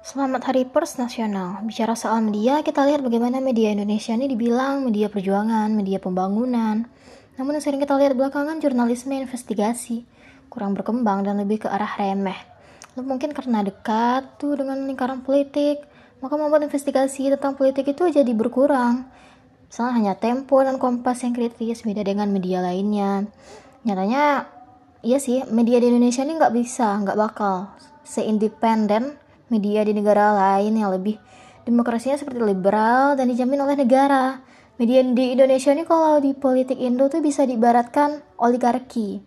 Selamat Hari Pers Nasional. Bicara soal media, kita lihat bagaimana media Indonesia ini dibilang media perjuangan, media pembangunan. Namun yang sering kita lihat belakangan jurnalisme investigasi, kurang berkembang dan lebih ke arah remeh. Lalu mungkin karena dekat tuh dengan lingkaran politik, maka membuat investigasi tentang politik itu jadi berkurang. Misalnya hanya Tempo dan Kompas yang kritis, beda dengan media lainnya. Nyatanya, iya sih, media di Indonesia ini nggak bisa, nggak bakal seindependen media di negara lain yang lebih demokrasinya seperti liberal dan dijamin oleh negara. Media di Indonesia ini kalau di politik Indo tuh bisa diibaratkan oligarki.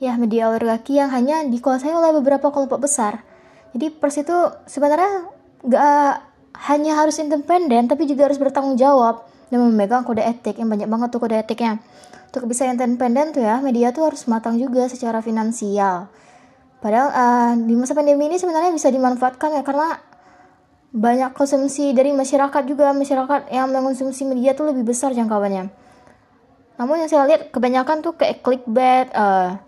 Ya, media oligarki yang hanya dikuasai oleh beberapa kelompok besar. Jadi pers itu sebenarnya nggak hanya harus independen, tapi juga harus bertanggung jawab dan memegang kode etik yang banyak banget tuh kode etiknya. Untuk bisa independen tuh ya, media tuh harus matang juga secara finansial Padahal uh, di masa pandemi ini sebenarnya bisa dimanfaatkan ya karena banyak konsumsi dari masyarakat juga masyarakat yang mengonsumsi media tuh lebih besar jangkauannya. Namun yang saya lihat kebanyakan tuh kayak clickbait, uh,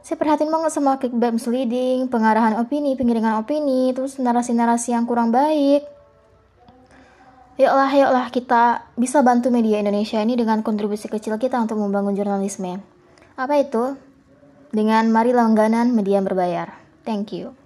saya perhatiin banget sama clickbait misleading, pengarahan opini, pengiringan opini, terus narasi-narasi yang kurang baik. Yuklah, yuklah kita bisa bantu media Indonesia ini dengan kontribusi kecil kita untuk membangun jurnalisme. Apa itu? Dengan mari langganan media berbayar. Thank you.